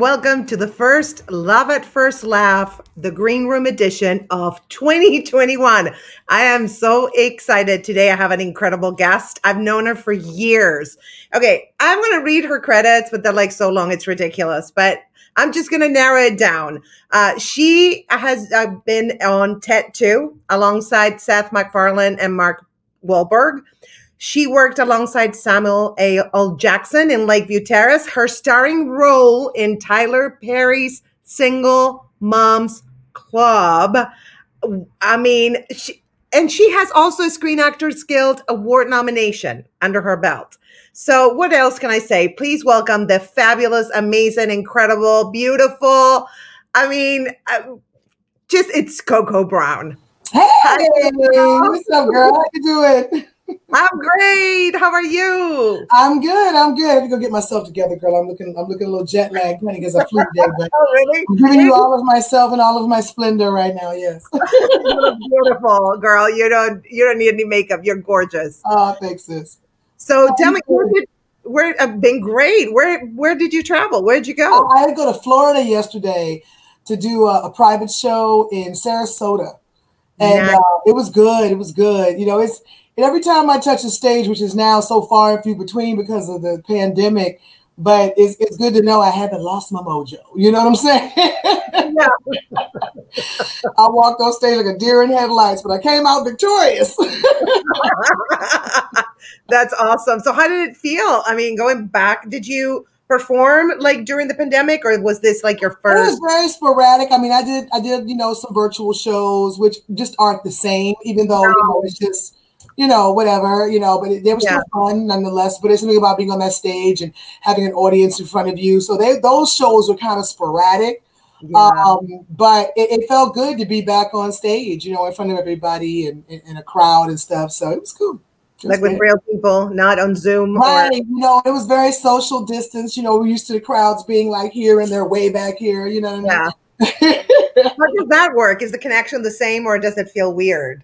welcome to the first Love at First Laugh, the Green Room edition of 2021. I am so excited today. I have an incredible guest. I've known her for years. Okay, I'm going to read her credits, but they're like so long, it's ridiculous. But I'm just going to narrow it down. Uh, she has uh, been on TED 2 alongside Seth MacFarlane and Mark Wahlberg. She worked alongside Samuel A. L. Jackson in Lakeview Terrace. Her starring role in Tyler Perry's Single Moms Club. I mean, she, and she has also a Screen Actors Guild Award nomination under her belt. So, what else can I say? Please welcome the fabulous, amazing, incredible, beautiful. I mean, uh, just it's Coco Brown. Hey, what's up, girl? How you doing? I'm great. How are you? I'm good. I'm good. I have to go get myself together, girl. I'm looking. I'm looking a little jet lagged, honey, because I flew today. But oh, really? I'm giving you all of myself and all of my splendor right now. Yes. beautiful, girl. You don't. You don't need any makeup. You're gorgeous. Oh, thanks, sis. So oh, tell me, where did, where uh, been great. Where where did you travel? Where did you go? I, I had to go to Florida yesterday to do a, a private show in Sarasota, and nice. uh, it was good. It was good. You know, it's and every time I touch a stage, which is now so far and few between because of the pandemic, but it's, it's good to know I haven't lost my mojo. You know what I'm saying? Yeah. I walked on stage like a deer in headlights, but I came out victorious. That's awesome. So, how did it feel? I mean, going back, did you perform like during the pandemic, or was this like your first? It was very sporadic. I mean, I did, I did, you know, some virtual shows, which just aren't the same, even though no. you know, it's just you know, whatever, you know, but they were still fun nonetheless. But it's something about being on that stage and having an audience in front of you. So they those shows were kind of sporadic. Yeah. Um, but it, it, felt good to be back on stage, you know, in front of everybody and in a crowd and stuff. So it was cool. like with real people, not on Zoom. Right. Or- you know, it was very social distance. You know, we're used to the crowds being like here and they're way back here, you know Yeah. How does that work? Is the connection the same or does it feel weird?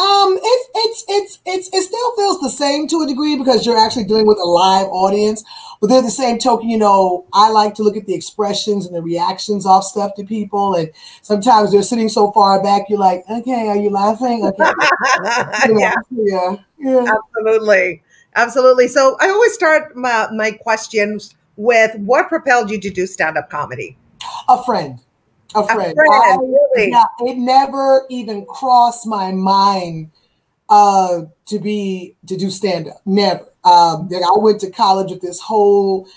Um, it's it's it's it's it still feels the same to a degree because you're actually dealing with a live audience. But then the same token, you know, I like to look at the expressions and the reactions off stuff to people, and sometimes they're sitting so far back, you're like, okay, are you laughing? Okay, yeah. yeah, yeah, absolutely, absolutely. So I always start my my questions with what propelled you to do stand up comedy. A friend a friend. A friend I, really? Yeah, it never even crossed my mind uh, to be to do stand up. Never. Um, that I went to college with this whole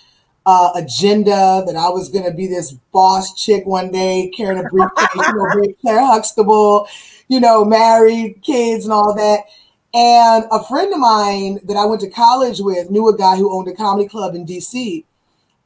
uh, agenda that I was going to be this boss chick one day, carrying a briefcase, you know, Claire Huxtable, you know, married, kids, and all that. And a friend of mine that I went to college with knew a guy who owned a comedy club in DC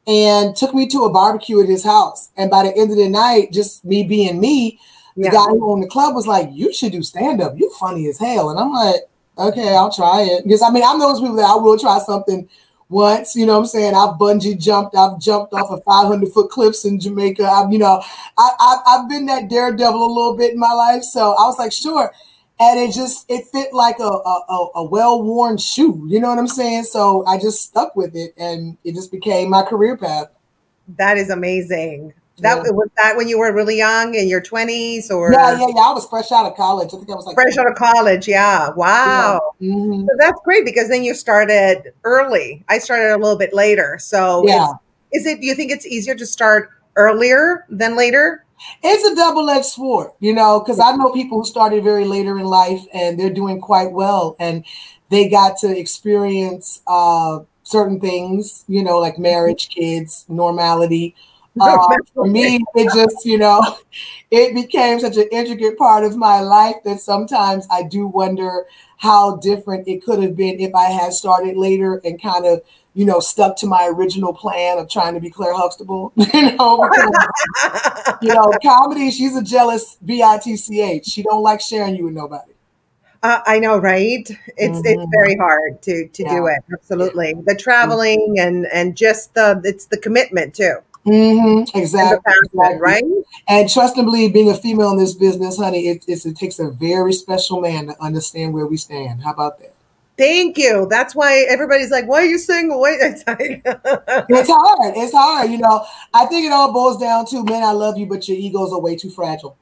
and took me to a barbecue at his house. And by the end of the night, just me being me, the yeah. guy who owned the club was like, "You should do stand up. You funny as hell." And I'm like, "Okay, I'll try it." Because I mean, I'm those people that I will try something once. You know what I'm saying? I've bungee jumped. I've jumped off of 500 foot cliffs in Jamaica. I've you know, I, I I've been that daredevil a little bit in my life. So I was like, sure and it just it fit like a, a, a well-worn shoe you know what i'm saying? So i just stuck with it and it just became my career path. That is amazing. That yeah. was that when you were really young in your 20s or? Yeah yeah yeah i was fresh out of college. I think i was like fresh out of college yeah. Wow. Yeah. Mm-hmm. so that's great because then you started early. I started a little bit later. So yeah. is it do you think it's easier to start earlier than later it's a double-edged sword, you know, because I know people who started very later in life and they're doing quite well, and they got to experience uh, certain things, you know, like marriage, kids, normality. Uh, for me, it just, you know, it became such an intricate part of my life that sometimes I do wonder how different it could have been if I had started later and kind of you know, stuck to my original plan of trying to be Claire Huxtable. you know, because, you know, comedy. She's a jealous bitch. She don't like sharing you with nobody. Uh, I know, right? It's mm-hmm. it's very hard to to yeah. do it. Absolutely, the traveling mm-hmm. and and just the it's the commitment too. Mm-hmm. Exactly. Exactly. Right. And trust and believe, being a female in this business, honey, it, it takes a very special man to understand where we stand. How about that? Thank you. That's why everybody's like, "Why are you single?" Wait, it's, like it's hard. It's hard. You know, I think it all boils down to, man, I love you, but your egos are way too fragile.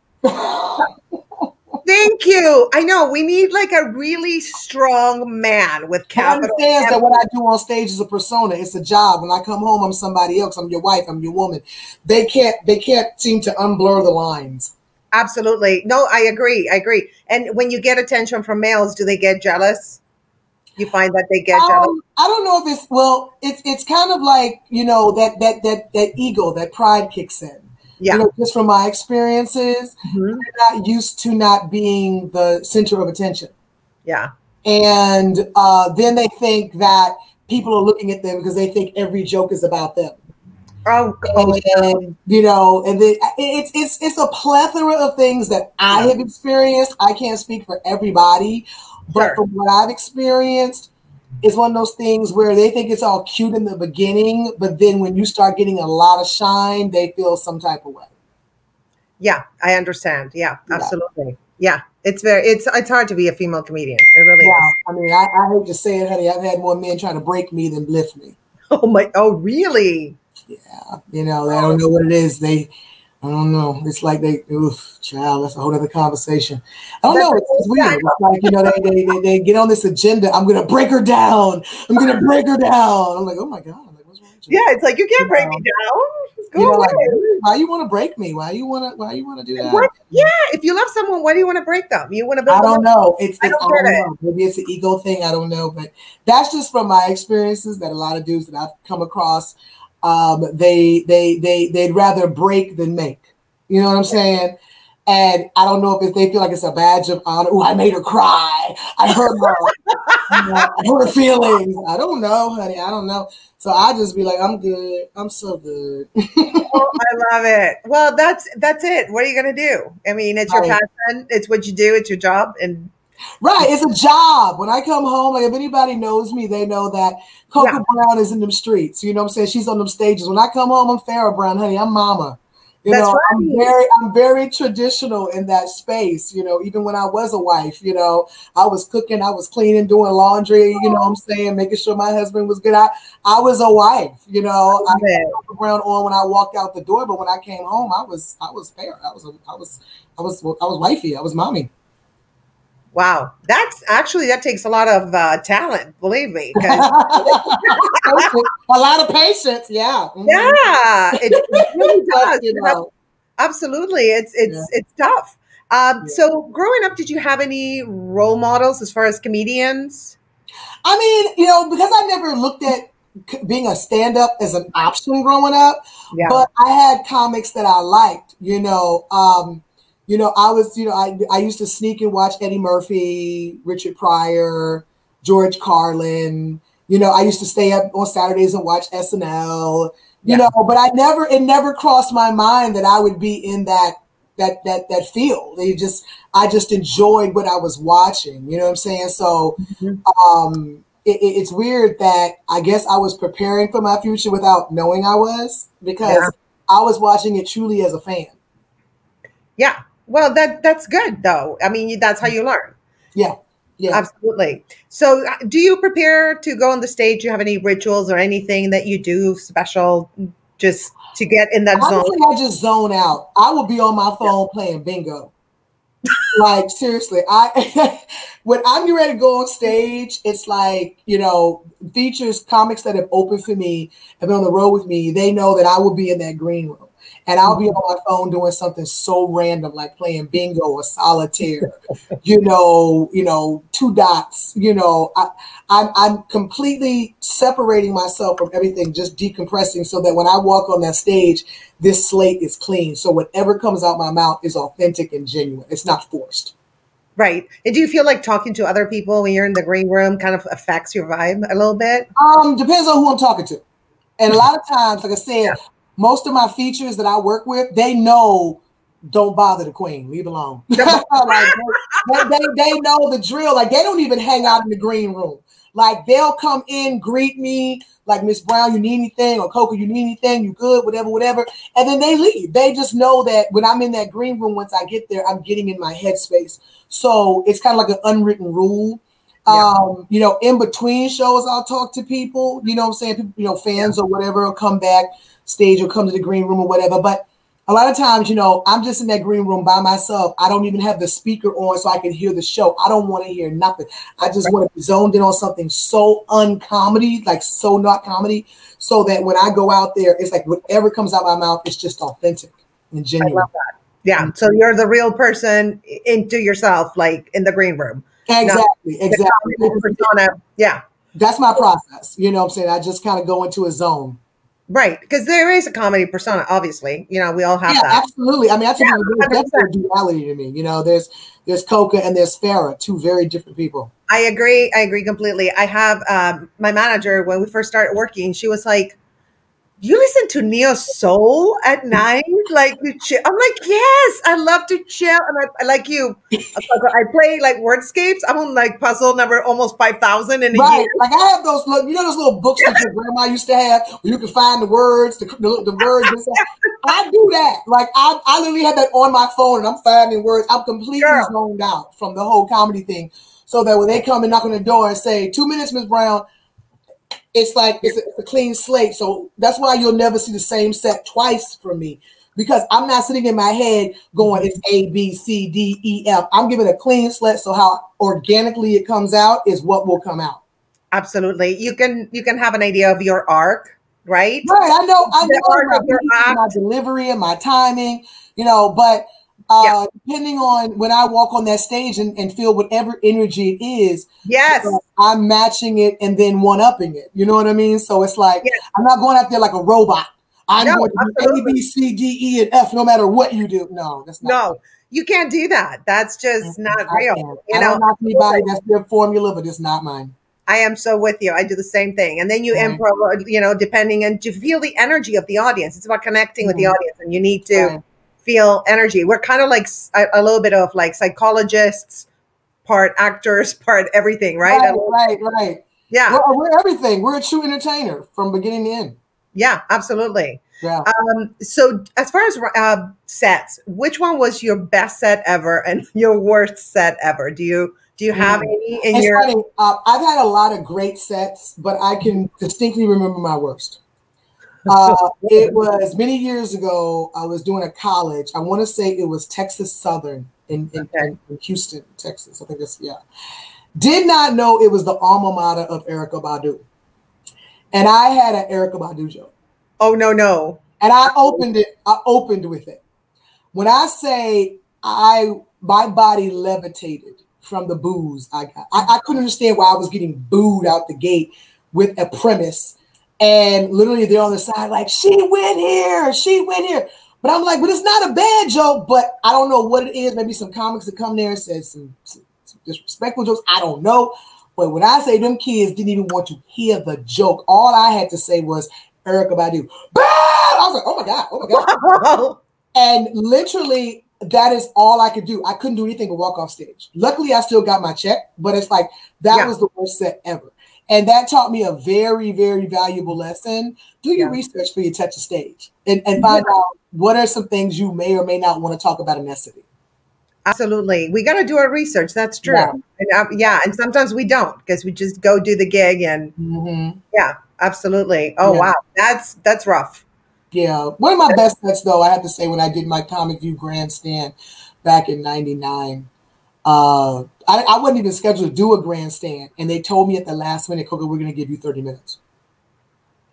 Thank you. I know we need like a really strong man with capital. Understands that what I do on stage is a persona. It's a job. When I come home, I'm somebody else. I'm your wife. I'm your woman. They can't. They can't seem to unblur the lines. Absolutely. No, I agree. I agree. And when you get attention from males, do they get jealous? You find that they get um, jealous? I don't know if it's well, it's it's kind of like, you know, that that that that ego, that pride kicks in. Yeah. You know, just from my experiences, mm-hmm. they're not used to not being the center of attention. Yeah. And uh, then they think that people are looking at them because they think every joke is about them. Oh, and, you know, and then it's it's it's a plethora of things that I have experienced. I can't speak for everybody, but sure. from what I've experienced, it's one of those things where they think it's all cute in the beginning, but then when you start getting a lot of shine, they feel some type of way. Yeah, I understand. Yeah, absolutely. Yeah, it's very it's it's hard to be a female comedian. It really yeah, is. I mean, I, I hate to say it, honey. I've had more men trying to break me than lift me. Oh my! Oh, really? Yeah, you know, they don't know what it is. They, I don't know. It's like they, oof, child, that's a whole other conversation. I don't know. It's, it's weird. It's like, you know, they, they, they, they, get on this agenda. I'm going to break her down. I'm going to break her down. I'm like, oh my God. I'm like, what's wrong with you? Yeah, it's like, you can't you break know, me down. Go you know, like, why you want to break me? Why you want to? Why you want to do that? What? Yeah, if you love someone, why do you want to break them? You want to? I don't know. It's, I don't, I don't know. Maybe it's an ego thing. I don't know, but that's just from my experiences that a lot of dudes that I've come across um, they they they they'd rather break than make. You know what I'm saying? And I don't know if they feel like it's a badge of honor. Oh, I made her cry. I hurt her. you know, I hurt her feelings. I don't know, honey. I don't know. So I just be like, I'm good. I'm so good. oh, I love it. Well, that's that's it. What are you gonna do? I mean, it's your right. passion. It's what you do. It's your job, and Right, it's a job. When I come home, like if anybody knows me, they know that Coco yeah. Brown is in them streets. You know what I'm saying? She's on them stages. When I come home, I'm Farrah Brown, honey. I'm mama. You That's know, right. I'm very, I'm very traditional in that space. You know, even when I was a wife, you know, I was cooking, I was cleaning, doing laundry. You know, what I'm saying, making sure my husband was good. I, I was a wife. You know, I had Brown on when I walked out the door, but when I came home, I was, I was Farrah. I was, a, I was, I was, I was wifey. I was mommy. Wow, that's actually that takes a lot of uh, talent, believe me. a lot of patience, yeah, mm-hmm. yeah, it, it really does. you know. Absolutely, it's it's yeah. it's tough. Um, yeah. So, growing up, did you have any role models as far as comedians? I mean, you know, because I never looked at being a stand-up as an option growing up, yeah. but I had comics that I liked. You know, um, you know, I was, you know, I, I used to sneak and watch Eddie Murphy, Richard Pryor, George Carlin. You know, I used to stay up on Saturdays and watch SNL. You yeah. know, but I never, it never crossed my mind that I would be in that that that that field. They just, I just enjoyed what I was watching. You know what I'm saying? So, mm-hmm. um, it, it's weird that I guess I was preparing for my future without knowing I was because yeah. I was watching it truly as a fan. Yeah, well, that that's good though. I mean, that's how you learn. Yeah. Yeah. Absolutely. So, uh, do you prepare to go on the stage? Do you have any rituals or anything that you do special just to get in that Honestly, zone? I just zone out. I will be on my phone yeah. playing bingo. like seriously, I when I'm ready to go on stage, it's like you know features comics that have opened for me, have been on the road with me. They know that I will be in that green room and I'll be on my phone doing something so random like playing bingo or solitaire, you know, you know, two dots, you know, I, I'm, I'm completely separating myself from everything, just decompressing so that when I walk on that stage, this slate is clean. So whatever comes out my mouth is authentic and genuine. It's not forced. Right. And do you feel like talking to other people when you're in the green room kind of affects your vibe a little bit? Um, depends on who I'm talking to. And a lot of times, like I said, most of my features that I work with, they know don't bother the queen, leave alone. like, they, they, they know the drill. Like they don't even hang out in the green room. Like they'll come in, greet me, like Miss Brown, you need anything, or Coco, you need anything, you good, whatever, whatever. And then they leave. They just know that when I'm in that green room, once I get there, I'm getting in my headspace. So it's kind of like an unwritten rule. Um, you know, in between shows, I'll talk to people, you know what I'm saying? People, you know, fans or whatever will come back stage or come to the green room or whatever. But a lot of times, you know, I'm just in that green room by myself. I don't even have the speaker on so I can hear the show. I don't want to hear nothing. I just right. want to be zoned in on something so uncomedy, like so not comedy, so that when I go out there, it's like whatever comes out my mouth is just authentic and genuine. Yeah. So you're the real person into yourself, like in the green room. Exactly. exactly. Persona. Yeah. That's my process. You know what I'm saying? I just kind of go into a zone. Right, because there is a comedy persona, obviously. You know, we all have yeah, that. Absolutely. I mean, that's, yeah, that's a duality to me. You know, there's there's Coco and there's Farrah, two very different people. I agree. I agree completely. I have um, my manager when we first started working. She was like, you listen to neo soul at night? Like you chill. I'm like yes i love to chill. And i, like you. I play like wordscapes. I'm on like puzzle number almost 5000 in a right. year. Like i have those you know those little books that your grandma used to have where you can find the words the, the, the words i do that. Like I, I literally have that on my phone and i'm finding words. I'm completely Girl. zoned out from the whole comedy thing. So that when they come and knock on the door and say two minutes miss brown it's like it's a, it's a, clean slate. So that's why you'll never see the same set twice from me because I'm not sitting in my head going it's A B C D E F. I'm giving a clean slate. So how organically it comes out is what will come out. Absolutely, you can you can have an idea of your arc, right? Right. I know. I know my, my delivery and my timing. You know, but uh, yeah. depending on when I walk on that stage and, and feel whatever energy it is. Yes. I'm matching it and then one upping it. You know what I mean? So it's like, yes. I'm not going out there like a robot. I'm no, going to do A, B, C, D, E, and F no matter what you do. No, that's not. No, you can't do that. That's just not I real. Can. You I know, not anybody. That's their formula, but it's not mine. I am so with you. I do the same thing. And then you right. improv, you know, depending and to feel the energy of the audience. It's about connecting mm-hmm. with the audience and you need to right feel energy. We're kind of like a, a, little bit of like psychologists, part actors, part everything, right? Right, right, right. Yeah. We're, we're, everything. We're a true entertainer from beginning to end. Yeah, absolutely. Yeah. Um, so as far as uh, sets, which one was your best set ever and your worst set ever? Do you do you have mm. any in it's your? Funny. Uh, I've had a lot of great sets, but I can distinctly remember my worst. Uh, it was many years ago. I was doing a college. I want to say it was Texas Southern in, in, okay. in, Houston, Texas. I think it's yeah. Did not know it was the alma mater of Erykah Badu, and I had an Erykah Badu joke. Oh no no! And I opened it. I opened with it. When I say I, my body levitated from the booze I got. I, I couldn't understand why I was getting booed out the gate with a premise and literally they're on the side like, she went here, she went here. But I'm like, but it's not a bad joke, but I don't know what it is. Maybe some comics that come there and said some, some, some disrespectful jokes. I don't know. But when I say them kids didn't even want to hear the joke, all I had to say was Erykah Badu. Bam! I was like, oh my God, oh my God. and literally, that is all I could do. I couldn't do anything but walk off stage. Luckily, I still got my check, but it's like that yeah. was the worst set ever. And that taught me a very, very valuable lesson. Do your yeah. research for you touch a stage and, and find yeah. out what are some things you may or may not want to talk about in that city. Absolutely. We got to do our research. That's true. Yeah. And, uh, yeah. And sometimes we don't because we just go do the gig and mm-hmm. yeah, absolutely. Oh, wow. That's, that's rough. Yeah. One of my best sets though, I have to say when I did my comic view grandstand back in 99, uh, I, I wasn't even scheduled to do a grandstand, and they told me at the last minute, Coco, we're going to give you 30 minutes.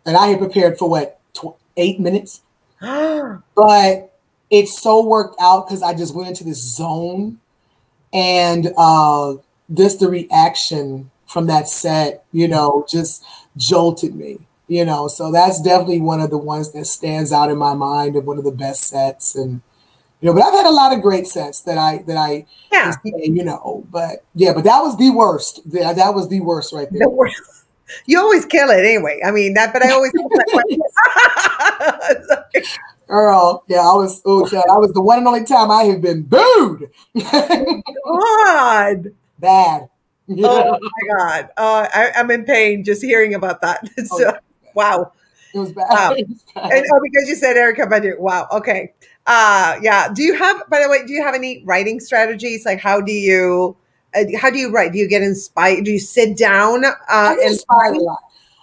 And I had prepared for what, tw- eight minutes? but it so worked out because I just went into this zone. And uh, this, the reaction from that set, you know, just jolted me, you know. So that's definitely one of the ones that stands out in my mind of one of the best sets. And, you know, but I've had a lot of great sets that I that I yeah. you know, but yeah, but that was the worst. That, that was the worst right there. The worst. You always kill it anyway. I mean that, but I always Girl, yeah, I was oh child, I was the one and only time I have been booed. God. Bad. Yeah. Oh my god. Uh, I, am in pain just hearing about that. So, oh, wow. It was bad. Wow. It was bad. And, oh, because you said Erykah Badu. Wow. Okay. Uh, yeah. Do you have, by the way, do you have any writing strategies? Like, how do you uh, how do you write? Do you get inspired? Do you sit down? Uh, I get inspired a lot.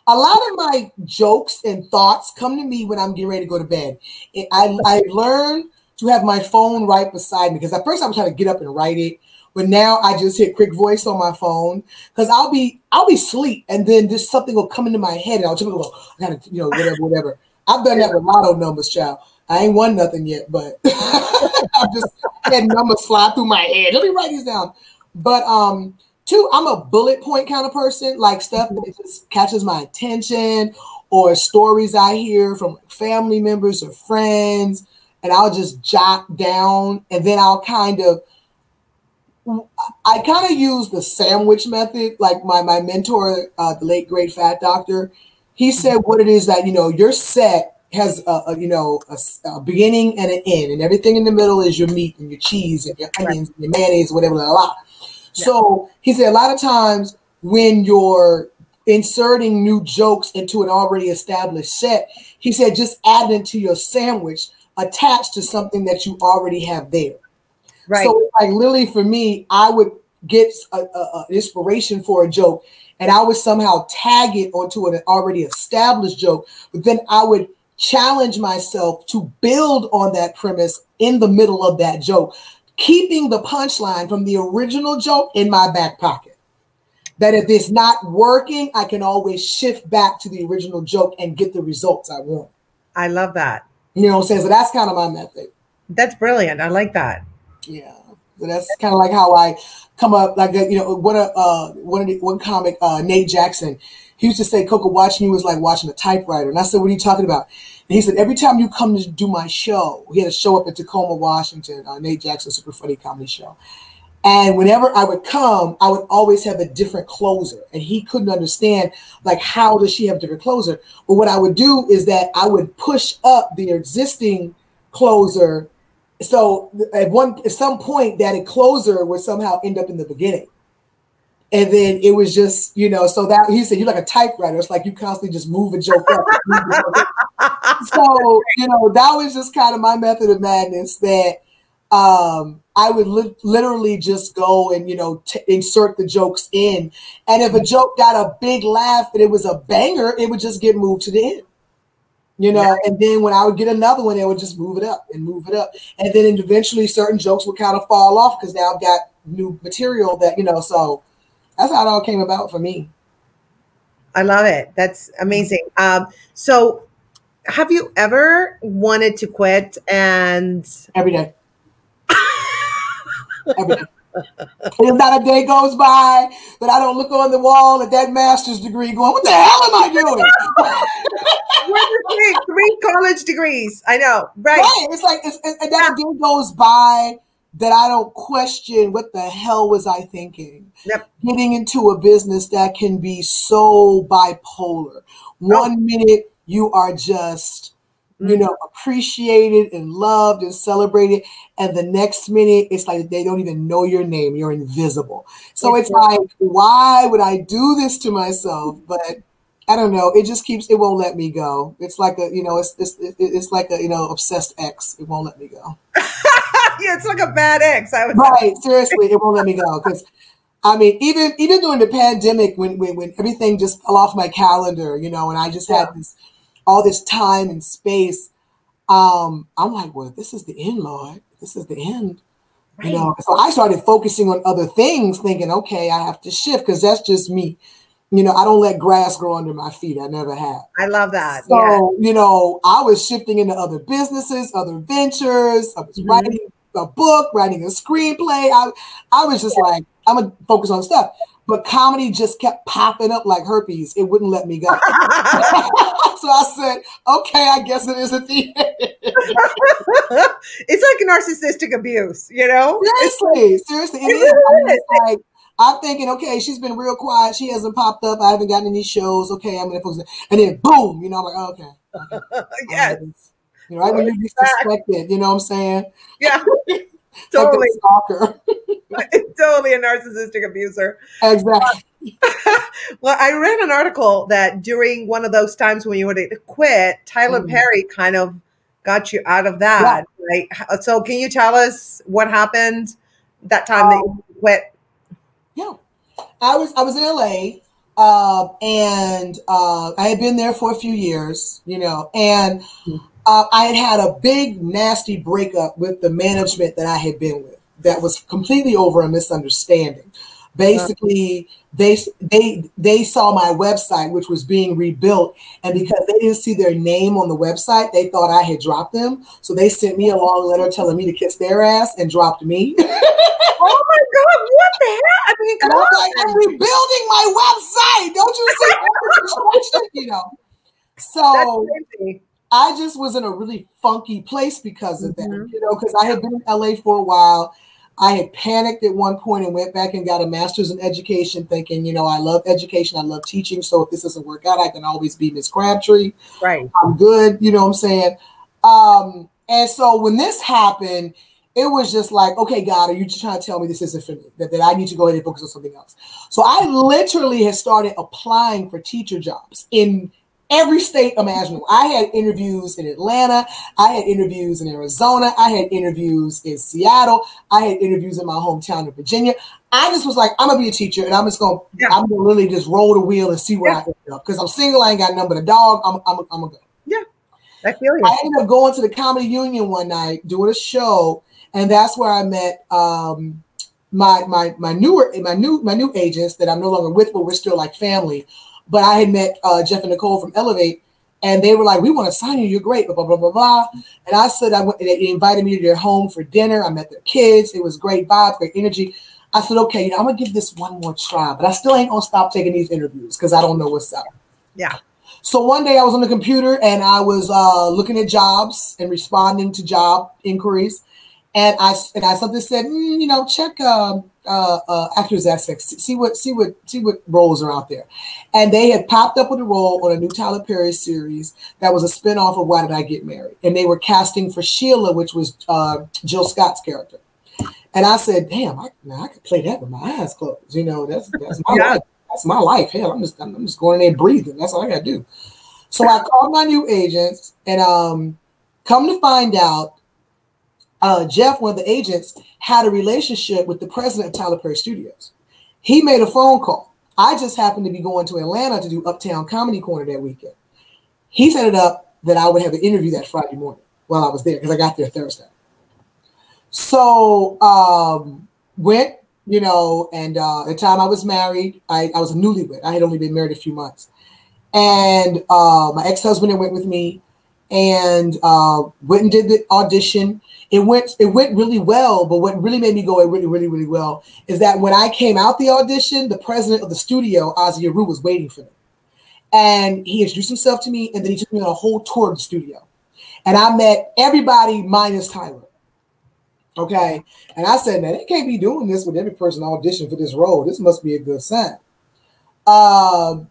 A lot of my jokes and thoughts come to me when I'm getting ready to go to bed. I I learned to have my phone right beside me because at first I was trying to get up and write it, but now I just hit quick voice on my phone because I'll be I'll be asleep and then just something will come into my head and I'll just go, I gotta, you know, whatever, whatever. I've done that with lotto numbers, child. I ain't won nothing yet, but I've just had numbers fly through my head. Let me write these down. But um, two, I'm a bullet point kind of person, like stuff that just catches my attention or stories I hear from family members or friends, and I'll just jot down and then I'll kind of I kind of use the sandwich method, like my my mentor, uh, the late great fat doctor. He said what it is that you know your set has a, a you know a, a, beginning and an end, and everything in the middle is your meat and your cheese and your onions and your mayonnaise, whatever. Blah, blah. Yeah. So he said a lot of times when you're inserting new jokes into an already established set, he said just add it to your sandwich attached to something that you already have there. Right. So like literally for me, I would get an inspiration for a joke and I would somehow tag it onto an already established joke, but then I would challenge myself to build on that premise in the middle of that joke, keeping the punchline from the original joke in my back pocket. That if it's not working, I can always shift back to the original joke and get the results I want. I love that. You know what I'm saying? So that's kind of my method. That's brilliant. I like that. Yeah. So that's kind of like how I come up. Like you know, uh, one of the, one comic, uh, Nate Jackson. He used to say, "Coco, watching you was like watching a typewriter." And I said, "What are you talking about?" And he said, "Every time you come to do my show, he had a show up in Tacoma, Washington, uh, Nate Jackson Super Funny Comedy Show." And whenever I would come, I would always have a different closer. And he couldn't understand, like, how does she have a different closer? But what I would do is that I would push up the existing closer so at one at some point that a closer would somehow end up in the beginning. And then it was just you know so that he said you're like a typewriter. It's like you constantly just move a joke up. So you know that was just kind of my method of madness that um i would li- literally just go and you know t- insert the jokes in. And if a joke got a big laugh and it was a banger it would just get moved to the end you know, and then when I would get another one, they would just move it up and move it up. And then eventually certain jokes would kind of fall off because now I've got new material that, you know, so that's how it all came about for me. I love it. That's amazing. Um, so have you ever wanted to quit and every day? every day. Not a day goes by that I don't look on the wall at that master's degree going, what the hell am I doing? three, college degrees. I know. Right. right. It's like, it's, and that day goes by that I don't question what the hell was I thinking. Yep. Getting into a business that can be so bipolar. One minute you are just you know, appreciated and loved and celebrated. And the next minute, it's like they don't even know your name. You're invisible. So it's like, why would I do this to myself? But I don't know. It just keeps. It won't let me go. It's like a, you know, it's it's it's like a, you know, obsessed ex. It won't let me go. yeah, it's like a bad ex. I would right. Seriously, it won't let me go because. I mean, even even during the pandemic, when, when when everything just fell off my calendar, you know, and I just had this all this time and space. Um, I'm like, well, this is the end, Lord. This is the end. Right. You know, so I started focusing on other things, thinking, okay, I have to shift because that's just me. You know, I don't let grass grow under my feet. I never have. I love that. So, yeah. you know, I was shifting into other businesses, other ventures. I was mm-hmm. writing a book, writing a screenplay. I, I was just yeah. like, I'm gonna focus on stuff but comedy just kept popping up like herpes. It wouldn't let me go. so I said, okay, I guess it is a the end. it's like narcissistic abuse, you know? Seriously, seriously. It, it is. is. Like, I'm thinking, okay, she's been real quiet. She hasn't popped up. I haven't gotten any shows. Okay, I'm gonna focus. And then boom, you know, I'm like, okay. okay. yes. You know, right when you're disrespected, you know what I'm saying? Yeah. totally. stalker. totally a narcissistic abuser. Exactly. well, I read an article that during one of those times when you wanted to quit, Tyler mm. Perry kind of got you out of that. Yeah. Right. So, can you tell us what happened that time um, that you quit? Yeah, I was I was in LA, uh, and uh, I had been there for a few years, you know, and uh, I had had a big nasty breakup with the management that I had been with. That was completely over a misunderstanding. Basically, they they they saw my website, which was being rebuilt, and because they didn't see their name on the website, they thought I had dropped them. So they sent me a long letter telling me to kiss their ass and dropped me. oh my god, what the hell? I mean, come on. Like, I'm rebuilding my website. Don't you see? you know. So I just was in a really funky place because of mm-hmm. that, you know, because I had been in LA for a while I had panicked at one point and went back and got a master's in education, thinking, you know, I love education, I love teaching. So if this doesn't work out, I can always be Miss Crabtree. Right. I'm good. You know what I'm saying? Um, and so when this happened, it was just like, okay, God, are you just trying to tell me this isn't for me? That, that I need to go ahead and focus on something else. So I literally had started applying for teacher jobs in every state imaginable. I had interviews in Atlanta, I had interviews in Arizona, I had interviews in Seattle, I had interviews in my hometown of Virginia. I just was like, I'm gonna be a teacher, and I'm just gonna, yeah. I'm gonna really just roll the wheel and see where yeah. I end up. Because I'm single, I ain't got nothing but a dog. I'm, I'm, I'm gonna go. Yeah, I feel you. I ended up going to the Comedy Union one night doing a show, and that's where I met. um my my my newer my new my new agents that I'm no longer with, but we're still like family but I had met uh, Jeff and Nicole from Elevate, and they were like, "We want to sign you. You're great." Blah blah blah blah blah. And I said, "I went." They invited me to their home for dinner. I met their kids. It was great vibe, great energy. I said, "Okay, you know, I'm gonna give this one more try, but I still ain't gonna stop taking these interviews because I don't know what's up." Yeah. So one day I was on the computer and I was uh, looking at jobs and responding to job inquiries, and I and I something said, mm, you know, check uh, uh, uh, Actors Access, see what see what see what roles are out there, and they had popped up with a role on a new Tyler Perry series that was a spinoff of Why Did I Get Married, and they were casting for Sheila, which was uh, Jill Scott's character, and I said, damn, I, I could play that with my eyes closed, you know, that's that's my yeah. life, that's my life. Hell, I'm just I'm just going in there breathing. That's all I got to do. So I called my new agents, and um, come to find out uh, Jeff, one of the agents, had a relationship with the president of Tyler Perry Studios. He made a phone call. I just happened to be going to Atlanta to do Uptown Comedy Corner that weekend. He set it up that I would have an interview that Friday morning while I was there because I got there Thursday. So um, went, you know, and uh, at the time I was married, I, I was a newlywed. I had only been married a few months. And uh, my ex-husband went with me and uh, went and did the audition it went it went really well but what really made me go really really really well is that when i came out the audition the president of the studio Ozzie Areu, was waiting for me. And he introduced himself to me and then he took me on a whole tour of the studio. And i met everybody minus tyler okay? And i said man they can't be doing this with every person audition for this role. This must be a good sign. Um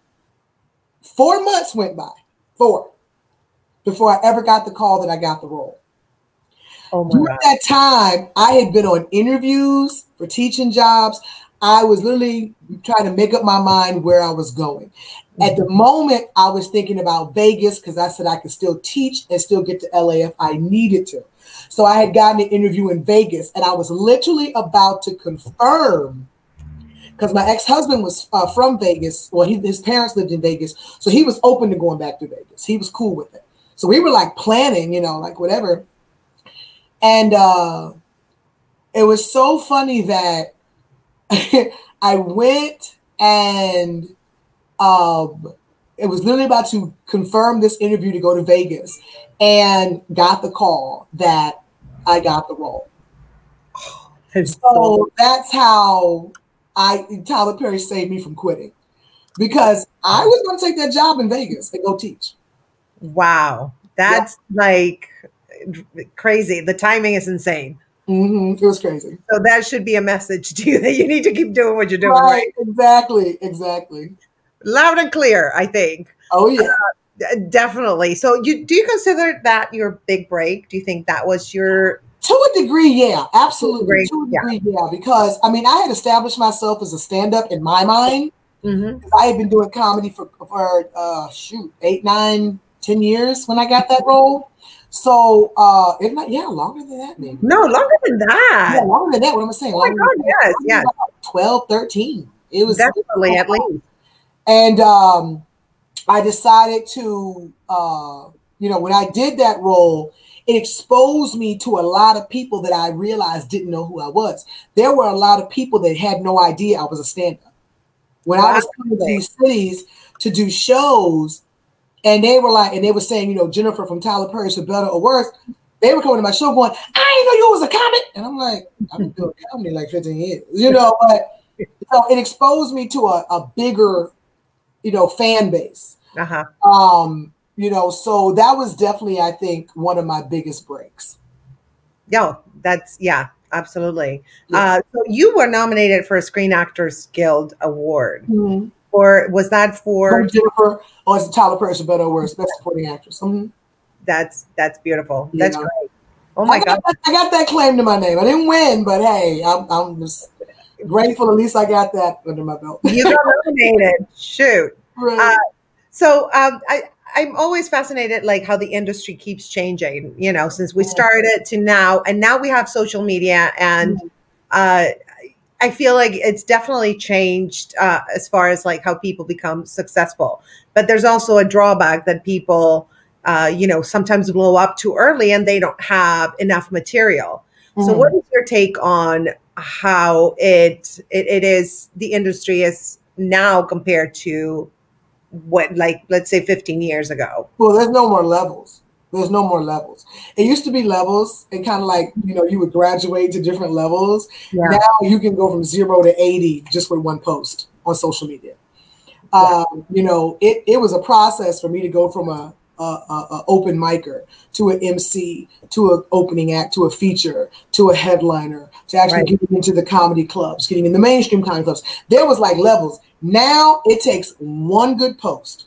four months went by four before i ever got the call that i got the role Oh During God. that time, I had been on interviews for teaching jobs. I was literally trying to make up my mind where I was going. At the moment, I was thinking about Vegas because I said I could still teach and still get to LA if I needed to. So I had gotten an interview in Vegas and I was literally about to confirm because my ex-husband was uh, from Vegas. Well, he, his parents lived in Vegas, so he was open to going back to Vegas. He was cool with it. So we were like planning, you know, like whatever. And uh, it was so funny that I went and um, it was literally about to confirm this interview to go to Vegas and got the call that I got the role. so that's how I Tyler Perry saved me from quitting because I was going to take that job in Vegas and go teach. Wow, that's yeah. like crazy. The timing is insane. Mm-hmm. It was crazy. So that should be a message to you that you need to keep doing what you're doing. Right. right? Exactly. Exactly. Loud and clear. I think. Oh yeah. Uh, definitely. So you do you consider that your big break? Do you think that was your to a degree, yeah, absolutely. To a degree, yeah. yeah. Because I mean, I had established myself as a stand-up in my mind. Mm-hmm. I had been doing comedy for for uh, shoot eight, nine, ten years when I got that role. So, uh, if not, yeah, longer than that, maybe. No, longer than that. Yeah, longer than that. What am I saying? Oh my God, yes, yes. 12, 13. It was definitely at least. And um, I decided to, uh, you know, when I did that role, it exposed me to a lot of people that I realized didn't know who I was. There were a lot of people that had no idea I was a stand-up. When wow. I was coming to these cities to do shows, and they were like, and they were saying, you know, Jennifer from Tyler Perry's for better or worse. They were coming to my show going, I didn't know you was a comic. And I'm like, I've been doing comedy like 15 years, you know, but so it exposed me to a, a bigger, you know, fan base. Uh-huh. Um, you know, so that was definitely, I think, one of my biggest breaks. Yeah, that's yeah, absolutely. Yeah. Uh, so you were nominated for a Screen Actors Guild Award. Mm-hmm. Or was that for Jennifer? Oh, it's Tyler Perry better or worse, best supporting actress. Mm-hmm. That's that's beautiful. Yeah. That's great. Oh my I god! I got that claim to my name. I didn't win, but hey, I'm, I'm just grateful. At least I got that under my belt. you got nominated. Shoot. Right. Uh, so um, I I'm always fascinated like how the industry keeps changing, you know, since we started to now and now we have social media and mm-hmm. uh I feel like it's definitely changed uh, as far as like how people become successful. But there's also a drawback that people, uh, you know, sometimes blow up too early and they don't have enough material. Mm-hmm. So, what is your take on how it, it it is the industry is now compared to what like let's say 15 years ago well there's no more levels there's no more levels it used to be levels and kind of like you know you would graduate to different levels yeah. now you can go from zero to 80 just with one post on social media yeah. um, you know it, it was a process for me to go from a, a, a open micer to an mc to an opening act to a feature to a headliner to actually right. getting into the comedy clubs getting in the mainstream comedy clubs there was like levels now it takes one good post.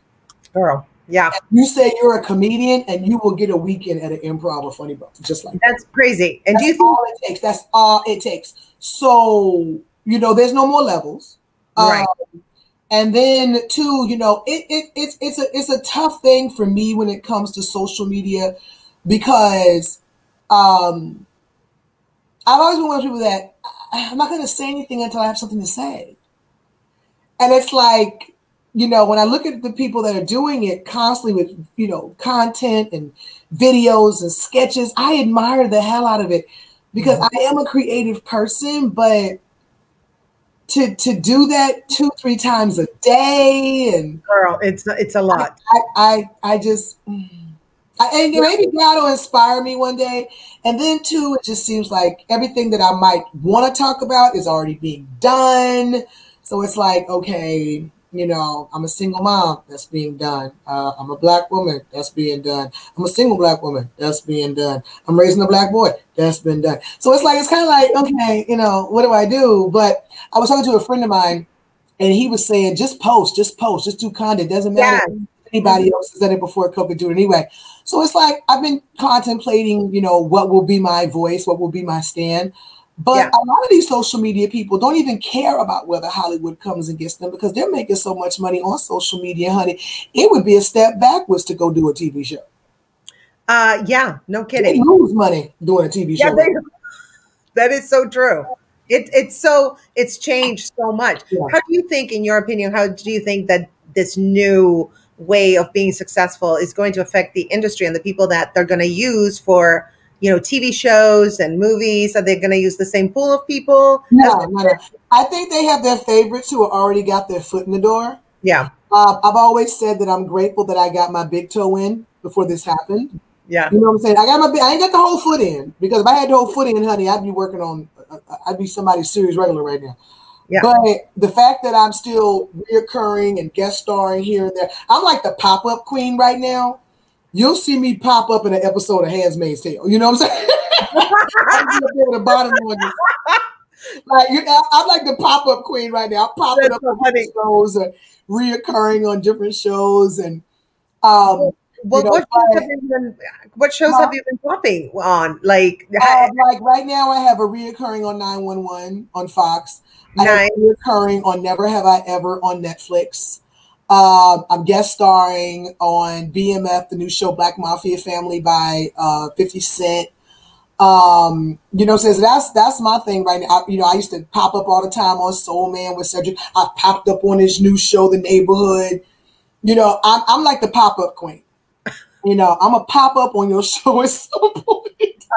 Girl, yeah. You say you're a comedian and you will get a weekend at an improv or funny bone, just like that's that. crazy. And that's do you think all it takes? That's all it takes. So you know, there's no more levels. Right. Um, and then two, you know, it, it it's it's a it's a tough thing for me when it comes to social media because um I've always been one of people that I'm not going to say anything until I have something to say. And it's like, you know, when I look at the people that are doing it constantly with, you know, content and videos and sketches, I admire the hell out of it because mm-hmm. I am a creative person, but to to do that two three times a day and girl, it's it's a lot. I I, I just. I, and maybe God will inspire me one day. And then, too, it just seems like everything that I might want to talk about is already being done. So it's like, okay, you know, I'm a single mom, that's being done. Uh, I'm a black woman, that's being done. I'm a single black woman, that's being done. I'm raising a black boy, that's been done. So it's like, it's kind of like, okay, you know, what do I do? But I was talking to a friend of mine, and he was saying, just post, just post, just do content. Doesn't matter. Yeah. Anybody else has done it before COVID, do it anyway. So it's like I've been contemplating, you know, what will be my voice, what will be my stand. But yeah. a lot of these social media people don't even care about whether Hollywood comes and gets them because they're making so much money on social media, honey. It would be a step backwards to go do a TV show. Uh, yeah, no kidding. They lose money doing a TV yeah, show. They, that is so true. It, it's so it's changed so much. Yeah. How do you think, in your opinion, how do you think that this new way of being successful is going to affect the industry and the people that they're going to use for you know, TV shows and movies? Are they going to use the same pool of people? No, no, no. I think they have their favorites who already got their foot in the door. Yeah. Uh, I've always said that I'm grateful that I got my big toe in before this happened. Yeah. You know what I'm saying? I got my, I ain't got the whole foot in because if I had the whole foot in, honey, I'd be working on, uh, uh I'd be somebody's series regular right now. Yeah. But the fact that I'm still reoccurring and guest starring here and there, I'm like the pop up queen right now you'll see me pop up in an episode of Handmaid's Tale. You know what I'm saying? I'm bottom Like you, I'm like the pop up queen right now. I'm popping That's up so on shows and reoccurring on different shows and. Um, well, you know, what, shows have you been, what shows have you been popping on? Like, uh, like right now, I have a reoccurring on 911 on Fox. I nice. have reoccurring on Never Have I Ever on Netflix. Uh, I'm guest starring on BMF, the new show Black Mafia Family by uh, 50 Cent. Um, you know, says that's that's my thing right now. I, you know, I used to pop up all the time on Soul Man with Cedric. I popped up on his new show, The Neighborhood. You know, I'm, I'm like the pop up queen. You know, I'm a pop up on your show at some point.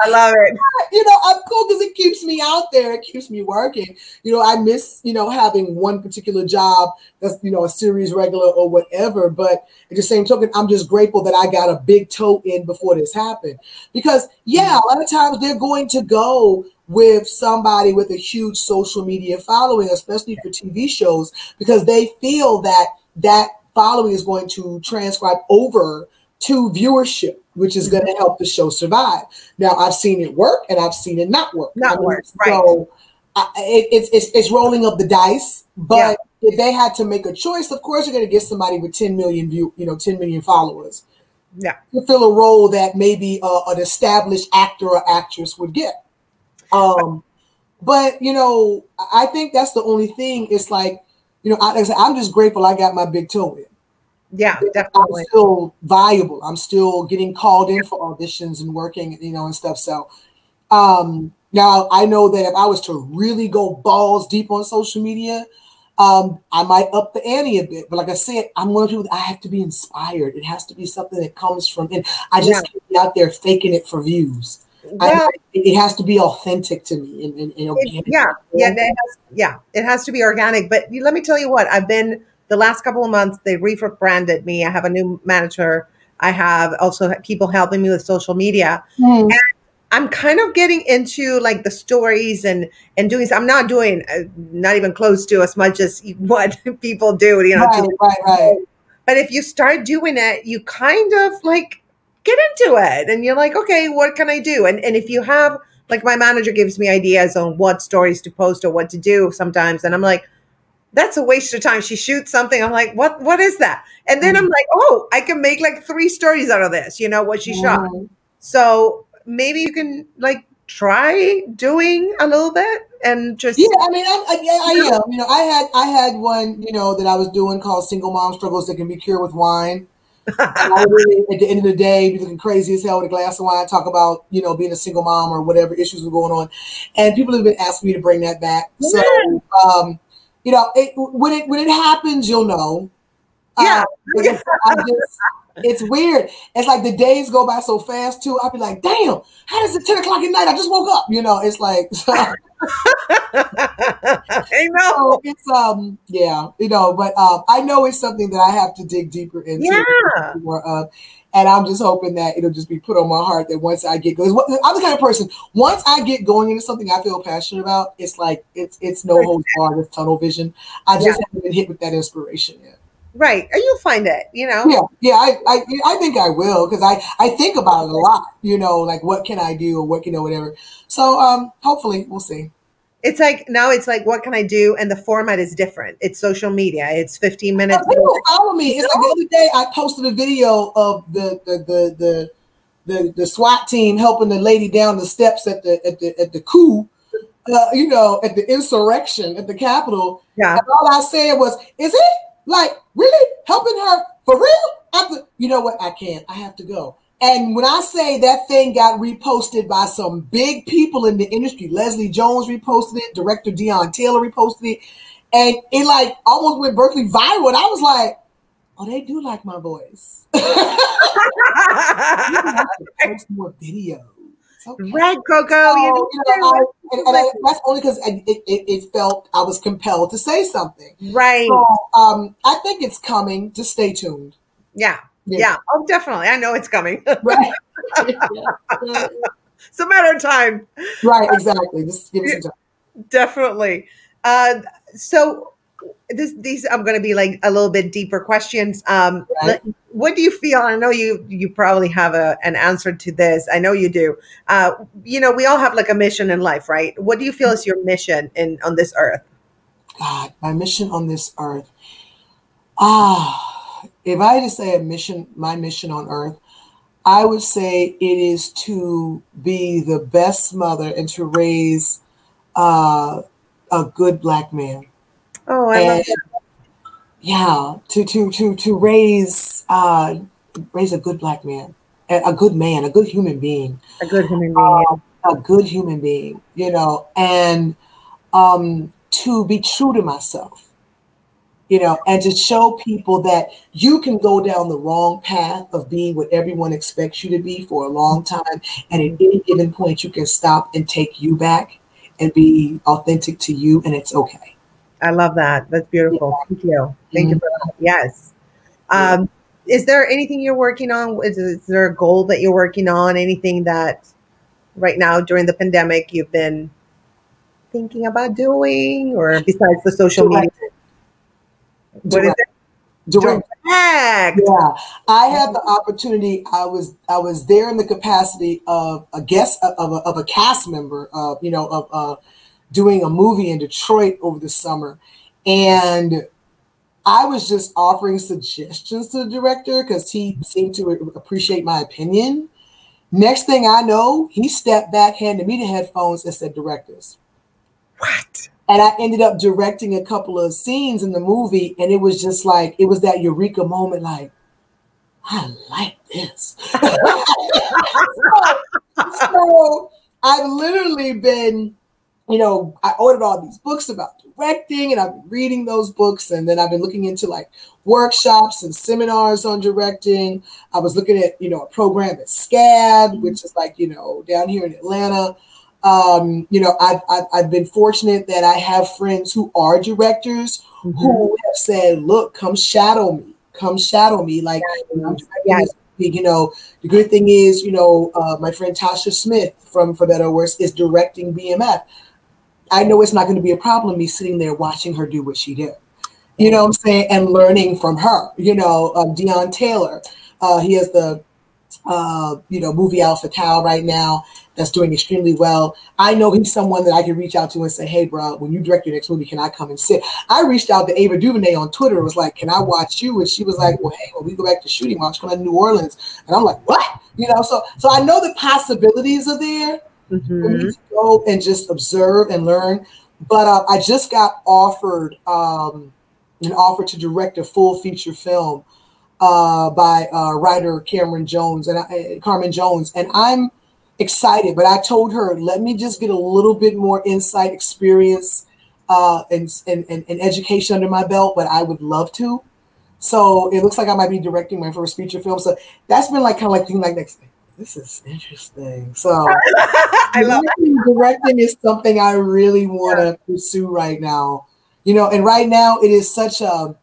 I love it. You know, I'm cool because it keeps me out there. It keeps me working. You know, I miss, you know, having one particular job that's, you know, a series regular or whatever. But at the same token, I'm just grateful that I got a big toe in before this happened. Because, yeah, a lot of times they're going to go with somebody with a huge social media following, especially for TV shows, because they feel that that following is going to transcribe over to viewership, which is going to help the show survive. Now, I've seen it work and I've seen it not work. Not I mean, work, right? So I, it, it's, it's it's rolling of the dice. But yeah. if they had to make a choice, of course, you're going to get somebody with 10 million view, you know, 10 million followers. Yeah, to fill a role that maybe uh, an established actor or actress would get. Um, but you know, I think that's the only thing. It's like, you know, I, I'm just grateful I got my big toe in. Yeah, definitely. I'm still viable. I'm still getting called in for auditions and working, you know, and stuff. So um now I know that if I was to really go balls deep on social media, um, I might up the ante a bit. But like I said, I'm one of people I have to be inspired. It has to be something that comes from and I just yeah. can't be out there faking it for views. Yeah. I, it has to be authentic to me and, and, and organic. It, yeah, yeah, it has, yeah. It has to be organic. But let me tell you what, I've been the last couple of months they rebranded me. I have a new manager. I have also people helping me with social media. Mm. And I'm kind of getting into like the stories and and doing. I'm not doing uh, not even close to as much as what people do. You know, right, right, right. But if you start doing it, you kind of like get into it, and you're like, okay, what can I do? And and if you have like my manager gives me ideas on what stories to post or what to do sometimes, and I'm like, that's a waste of time. She shoots something. I'm like, what, what is that? And then I'm mm-hmm. like, oh, I can make like three stories out of this, you know, what she shot. Mm-hmm. So maybe you can like try doing a little bit and just yeah i mean i, I, I am you know i had i had one you know that i was doing called single mom struggles that can be cured with wine really, at the end of the day be looking crazy as hell with a glass of wine talk about you know being a single mom or whatever issues were going on and people have been asking me to bring that back so um you know, it, when it when it happens, you'll know. Yeah, I just, it's weird. It's like the days go by so fast too. I'll be like, damn, how does it 10 o'clock at night? I just woke up. You know, it's like so, I know. So it's um yeah, you know, but um I know it's something that I have to dig deeper into. Yeah. More of. And I'm just hoping that it'll just be put on my heart that once I get going, I'm the kind of person. Once I get going into something I feel passionate about, it's like it's it's no holds barred with tunnel vision. I just yeah. haven't been hit with that inspiration yet. Right, you'll find it. You know. Yeah, yeah. I I, I think I will because I I think about it a lot. You know, like what can I do or what you know whatever. So um, hopefully we'll see it's like now it's like what can I do? And the format is different. It's social media. It's 15 minutes. People follow me. It's like the other day I posted a video of the the the the the, the SWAT team helping the lady down the steps at the at the at the coup. Uh, you know, at the insurrection at the Capitol. Yeah. And all I said was, "Is it like really helping her for real?" After you know what, I can't. I have to go. And when I say that thing got reposted by some big people in the industry, Leslie Jones reposted it, director Deon Taylor reposted it, and it like almost went Berkeley viral. And I was like, oh, they do like my voice. post more videos. Okay. Red Coco. So, you know, I, and, and I, that's only because it, it, it, felt I was compelled to say something. Right. So, um, I think it's coming. Just stay tuned. Yeah. Yeah. yeah. Oh, definitely. I know it's coming. right. it's a matter of time. Right. Exactly. Just give some time. Definitely. Uh, so this, these I'm going to be like a little bit deeper questions. Um, right. What do you feel? I know you you probably have a, an answer to this. I know you do. Uh, you know, we all have like a mission in life, right? What do you feel is your mission in on this earth? God, my mission on this earth. Ah if I had to say a mission, my mission on earth, I would say it is to be the best mother and to raise uh, a good black man. Oh, I and, love that. yeah, to to to to raise uh, raise a good black man, a, good man, a good human being, a good human being, uh, a good human being, you know, and um, to be true to myself, you know, and to show people that you can go down the wrong path of being what everyone expects you to be for a long time, and at any given point you can stop and take you back and be authentic to you, and it's okay. I love that. That's beautiful. Thank you. Thank mm-hmm. you for that. Yes. Um, is there anything you're working on? Is, is, there a goal that you're working on? Anything that right now during the pandemic you've been thinking about doing, or besides the social media? Direct. is? Direct. Direct. Yeah, I had the opportunity. I was I was there in the capacity of a guest of a, of a cast member. Of you know of. Uh, doing a movie in Detroit over the summer. And I was just offering suggestions to the director because he seemed to appreciate my opinion. Next thing I know, he stepped back, handed me the headphones, and said, Directors. What? And I ended up directing a couple of scenes in the movie, and it was just like, it was that eureka moment like, I like this. so, so I've literally been you know, I ordered all these books about directing and I've been reading those books. And then I've been looking into like workshops and seminars on directing. I was looking at, you know, a program at SCAD, which is like, you know, down here in Atlanta. Um, you know, I've, I've, I've, been fortunate that I have friends who are directors mm-hmm. who have said, look, come shadow me, come shadow me. Like, yes. You know, the good thing is, you know, uh, my friend Tasha Smith from For Better or Worse is directing BMF. I know it's not going to be a problem me sitting there watching her do what she did. You know what I'm saying? And learning from her. You know, um, Deon Taylor, uh, he has the, uh, you know, movie Fatale right now that's doing extremely well. I know he's someone that I can reach out to and say, hey, bro, when you direct your next movie, can I come and sit? I reached out to Ava DuVernay on Twitter. was like, can I watch you? And she was like, well, hey, when we go back to shooting, watch come to New Orleans. And I'm like, what? You know, so so I know the possibilities are there mm-hmm. for me mm-hmm. to go and just observe and learn. But uh, I just got offered um, an offer to direct a full feature film uh, by uh, writer Cameron Jones and I, Carmen Jones, and I'm excited. But I told her, let me just get a little bit more insight, experience, uh, and, and, and, and education under my belt. But I would love to. So it looks like I might be directing my first feature film. So that's been like kind of like thing like next this is interesting. So I love directing is something I really want to yeah. pursue right now. You know, and right now it is such a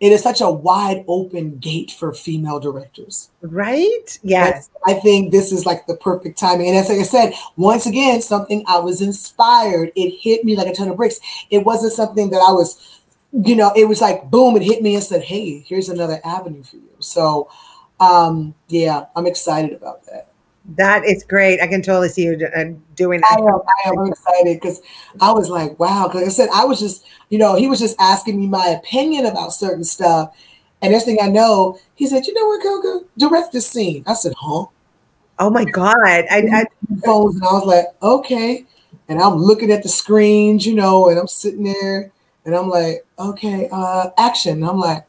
it is such a wide open gate for female directors. Right? Yes. I think this is like the perfect timing. And as like I said, once again, something I was inspired. It hit me like a ton of bricks. It wasn't something that I was, you know, it was like boom, it hit me and said, Hey, here's another avenue for you. So um, yeah, I'm excited about that. That is great. I can totally see you uh, doing that. I am, I am excited because I was like, wow. Because I said, I was just, you know, he was just asking me my opinion about certain stuff. And next thing I know, he said, you know what, Coco, direct the scene. I said, huh? Oh my God. I, I phones and I was like, okay. And I'm looking at the screens, you know, and I'm sitting there and I'm like, okay, uh, action. And I'm like,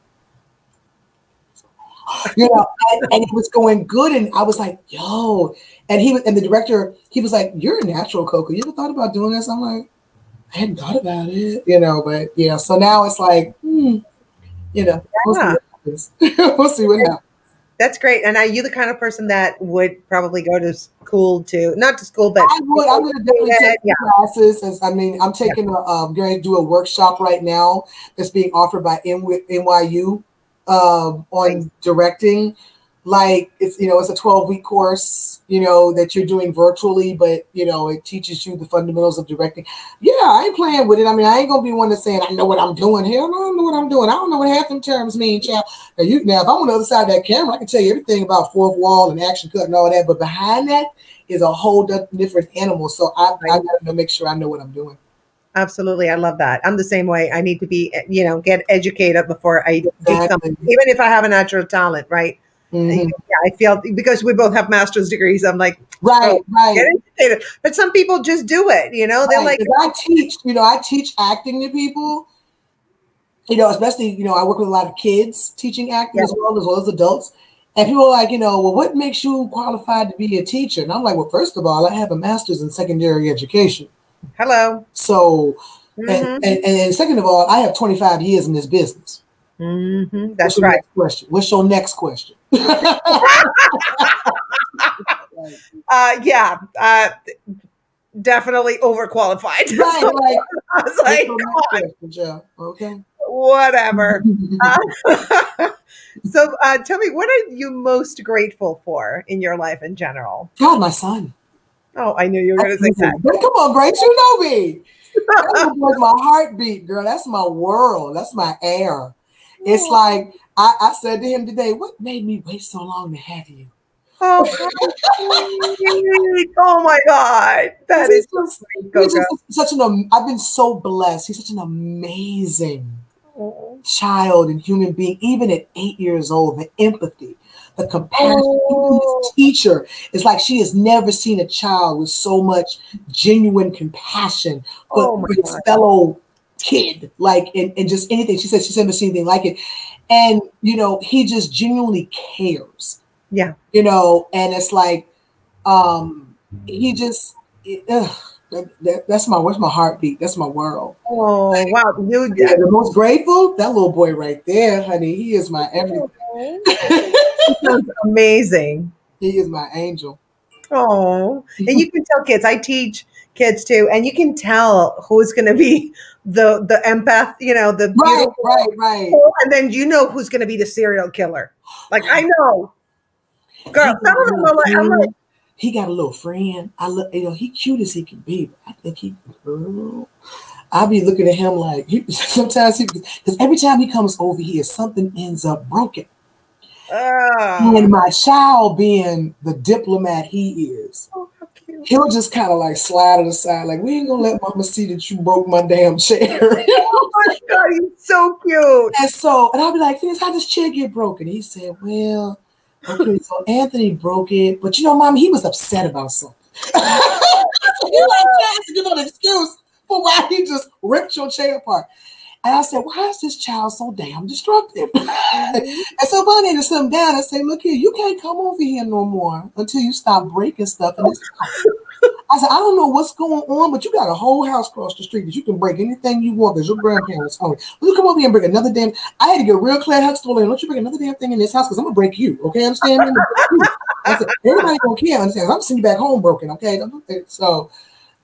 you know, and, and, it was going good. And I was like, yo. And he was, and the director, he was like, You're a natural Coco. You ever thought about doing this? I'm like, I hadn't thought about it, you know, but yeah. So now it's like, hmm, you know, yeah. we'll, see we'll see what happens. That's great. And are you the kind of person that would probably go to school to not to school, but I would. I'm going to definitely take yeah. classes. As, I mean, I'm taking yeah. a um, going to do a workshop right now that's being offered by NYU um, on directing. Like it's you know it's a 12 week course you know that you're doing virtually, but you know it teaches you the fundamentals of directing. Yeah, I ain't playing with it. I mean, I ain't gonna be one that's saying I know what I'm doing here. I don't know what I'm doing. I don't know what half them terms mean, child. Now you now if I'm on the other side of that camera, I can tell you everything about fourth wall and action cut and all that. But behind that is a whole different animal. So I, I gotta make sure I know what I'm doing. Absolutely. I love that. I'm the same way. I need to be, you know, get educated before I exactly. do something, even if I have a natural talent, right? Mm-hmm. Yeah, I feel because we both have master's degrees. I'm like, right, oh, right. But some people just do it, you know, they're right. like, I teach, you know, I teach acting to people. you know, especially, you know, I work with a lot of kids teaching acting yeah. as well as well as adults. And people are like, you know, well, what makes you qualified to be a teacher? And I'm like, well, first of all, I have a master's in secondary education. Hello. So, mm-hmm. and, and, and, second of all, I have 25 years in this business. Mm-hmm. That's right. question? What's your next question? uh, yeah, uh, definitely overqualified. Right, so, like, I was like, question, okay, whatever. uh, so, uh, tell me, what are you most grateful for in your life in general? God, my son. Oh, I knew you were going to say that. Come on, Grace, you know me. That's my heartbeat, girl. That's my world. That's my air. It's oh. like I, I said to him today, "What made me wait so long to have you?" Oh, oh my God. That he's is just, such an I've been so blessed. He's such an amazing oh. child and human being, even at eight years old, the empathy, the compassion. Oh. His teacher is like she has never seen a child with so much genuine compassion for, oh his fellow kid, like and, and just anything. She said she's never seen anything like it. And you know, he just genuinely cares. Yeah. You know, and it's like um he just ugh, that, that, that's my what's my heartbeat. That's my world. Oh wow, you yeah, the most grateful that little boy right there, honey. He is my everything. Amazing. He is my angel. Oh, and you can tell kids. I teach kids too, and you can tell who's going to be the the empath. You know, the right, right, right. And then you know who's going to be the serial killer. Like I know, girl. Some of them are like, I'm like he got a little friend. I look, you know, he cute as he can be. I think he, girl, I'll be looking at him like he, sometimes he because every time he comes over here, something ends up broken. Uh, and my child being the diplomat he is, oh, he'll just kind of like slide it aside, like we ain't gonna let mama see that you broke my damn chair. oh my god, he's so cute. And so, and I'll be like, Phineas, how does chair get broken? He said, Well, Okay, so Anthony broke it, but you know, mom, he was upset about something. you like trying to give an excuse for why he just ripped your chair apart. And I said, why is this child so damn destructive? Mm-hmm. and so finally to sit him down and say, look here, you can't come over here no more until you stop breaking stuff in this house. I said, I don't know what's going on, but you got a whole house across the street that you can break anything you want because your grandparents own it. Will you come over here and break another damn? I had to get real Claire Huxtable and don't you break another damn thing in this house because I'm gonna break you. Okay, understand? I said, everybody don't care. Understand? I'm sending you back home broken. Okay, so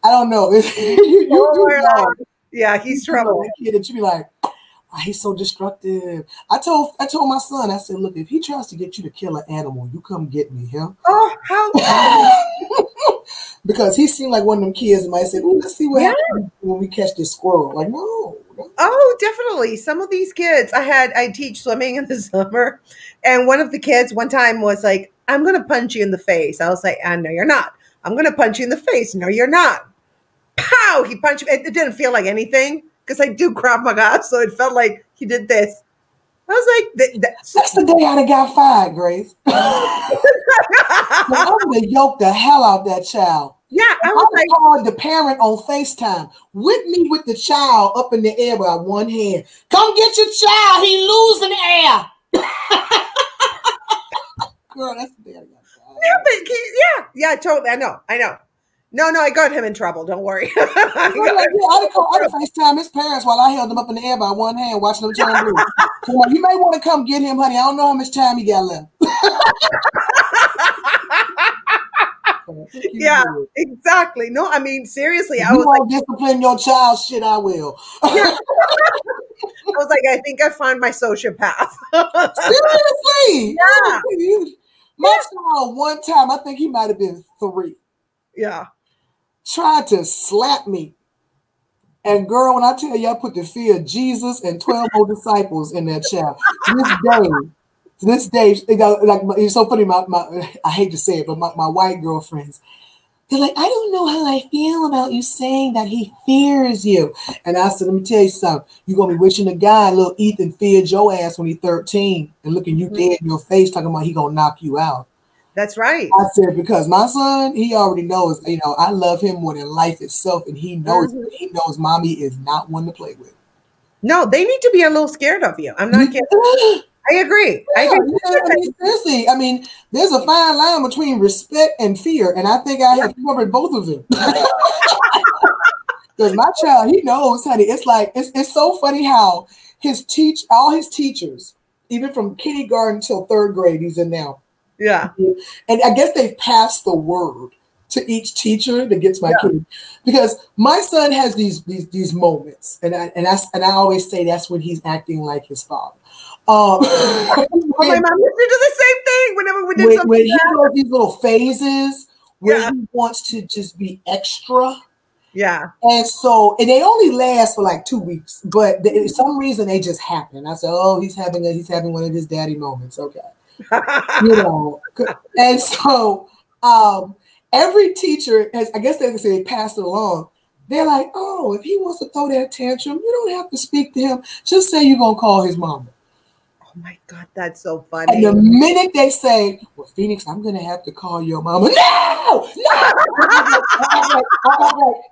I don't know. you, you oh, know. Yeah, he's trouble. Kid that you be like, oh, he's so destructive. I told I told my son, I said, look, if he tries to get you to kill an animal, you come get me, him. Oh, how because he seemed like one of them kids that might say, "Oh, let's see what yeah. happens when we catch this squirrel." Like, no, no. Oh, definitely. Some of these kids, I had I teach swimming in the summer, and one of the kids one time was like, "I'm going to punch you in the face." I was like, ah, "I know you're not. I'm going to punch you in the face." No, you're not. Pow! He punched me. It didn't feel like anything because I do Krav Maga, so it felt like he did this. I was like, that's the day have got fired, Grace. I would have yoked the hell out that child. Yeah, I was like, called the parent on FaceTime with me with the child up in the air by one hand. Come get your child. He losing air. Girl, that's the day I got fired. Yeah, but yeah, yeah, totally. I know, I know. No, no, I got him in trouble. Don't worry. I like, yeah, I'd call, I'd FaceTime his parents while I held him up in the air by one hand, watching them turn blue. so like, you may want to come get him, honey. I don't know how much time he got left. yeah, exactly. No, I mean seriously, I was like, discipline your child. Shit, I will. Yeah. I was like, I think I found my sociopath. seriously, yeah. My child, one time, I think he might have been three. Yeah. Tried to slap me. And girl, when I tell you, I put the fear of Jesus and 12 more disciples in that child. This day, this day, like it's so funny. My, my I hate to say it, but my, my white girlfriends, they're like, I don't know how I feel about you saying that he fears you. And I said, let me tell you something. You're gonna be wishing a guy, little Ethan, feared your ass when he's 13 and looking you mm-hmm. dead in your face, talking about he gonna knock you out. That's right. I said because my son, he already knows, you know, I love him more than life itself, and he knows mm-hmm. he knows mommy is not one to play with. No, they need to be a little scared of you. I'm not kidding. I agree. Yeah, I agree. Yeah, I mean, seriously, I mean, there's a fine line between respect and fear, and I think I have covered both of them. Because my child, he knows, honey. It's like it's it's so funny how his teach all his teachers, even from kindergarten till third grade, he's in now. Yeah, and I guess they've passed the word to each teacher that gets my yeah. kid because my son has these these these moments and I and I and I always say that's when he's acting like his father. Um, well, my mom used to do the same thing whenever we did when, something. When he goes these little phases where yeah. he wants to just be extra. Yeah. And so, and they only last for like two weeks, but they, some reason they just happen. I said, oh, he's having a, he's having one of his daddy moments. Okay. You know, and so, um, every teacher has, I guess they can say they passed it along. They're like, oh, if he wants to throw that tantrum, you don't have to speak to him. Just say you're gonna call his mama. Oh my God, that's so funny. And the minute they say, Well, Phoenix, I'm gonna have to call your mama. No, no.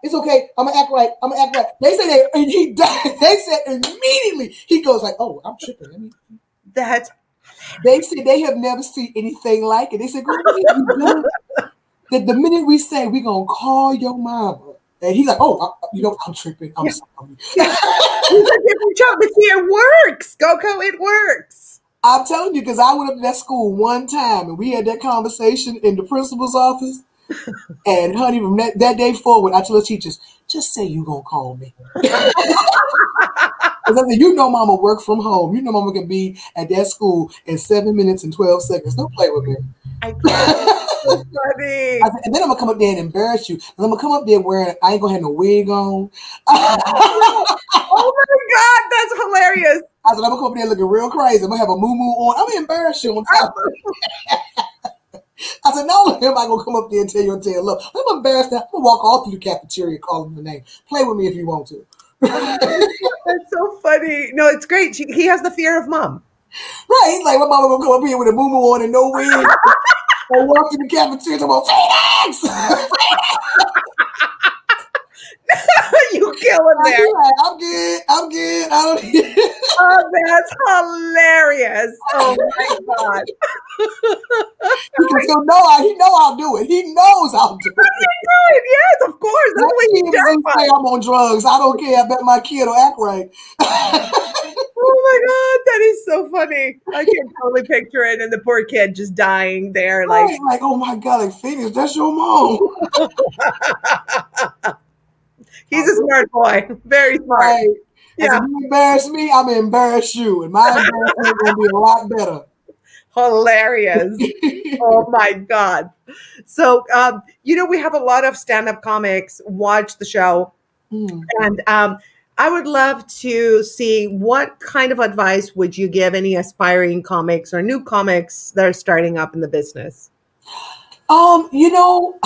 it's okay. I'm gonna act right. I'm gonna act right. They say they and he they said immediately he goes like, Oh, I'm tripping. That's they said they have never seen anything like it. They said, that the minute we say we're gonna call your mama, and he's like, "Oh, I, you know, I'm tripping. I'm yeah. sorry." but see, it works, Coco. It works. I'm telling you, because I went up to that school one time and we had that conversation in the principal's office. and honey, from that, that day forward, I told the teachers, just say you gonna call me. Because I said, you know, mama work from home. You know, mama can be at that school in seven minutes and 12 seconds. Don't play with me. I funny. I said, and then I'm gonna come up there and embarrass you. And I'm gonna come up there wearing I ain't gonna have no wig on. oh my god, that's hilarious. I said, I'm gonna come up there looking real crazy. I'm gonna have a moo moo on. I'm gonna embarrass you on top I said, no, am I gonna come up there and tell your tale? Look, I'm embarrassed. I'm gonna walk all through the cafeteria calling the name. Play with me if you want to. That's so funny. No, it's great. She, he has the fear of mom. Right. He's like, my mama gonna come up here with a moo on and no wig. I walk in the cafeteria, about Phoenix! you killing there. I'm good. I'm good. I don't. oh, that's hilarious. Oh my god. he'll know I, he know I'll do it. He knows I'll do it. do it. Yes, of course. That's what he say I'm on drugs. I don't care. I bet my kid will act right. oh my god, that is so funny. I can totally picture it, and the poor kid just dying there, like, like, oh my god, like Phoenix, that's your mom. He's a smart boy. Very smart. Right. Yeah. If you embarrass me, I'm gonna embarrass you, and my embarrassment gonna be a lot better. Hilarious. oh my god. So um, you know, we have a lot of stand-up comics watch the show. Mm. And um, I would love to see what kind of advice would you give any aspiring comics or new comics that are starting up in the business? Um, you know,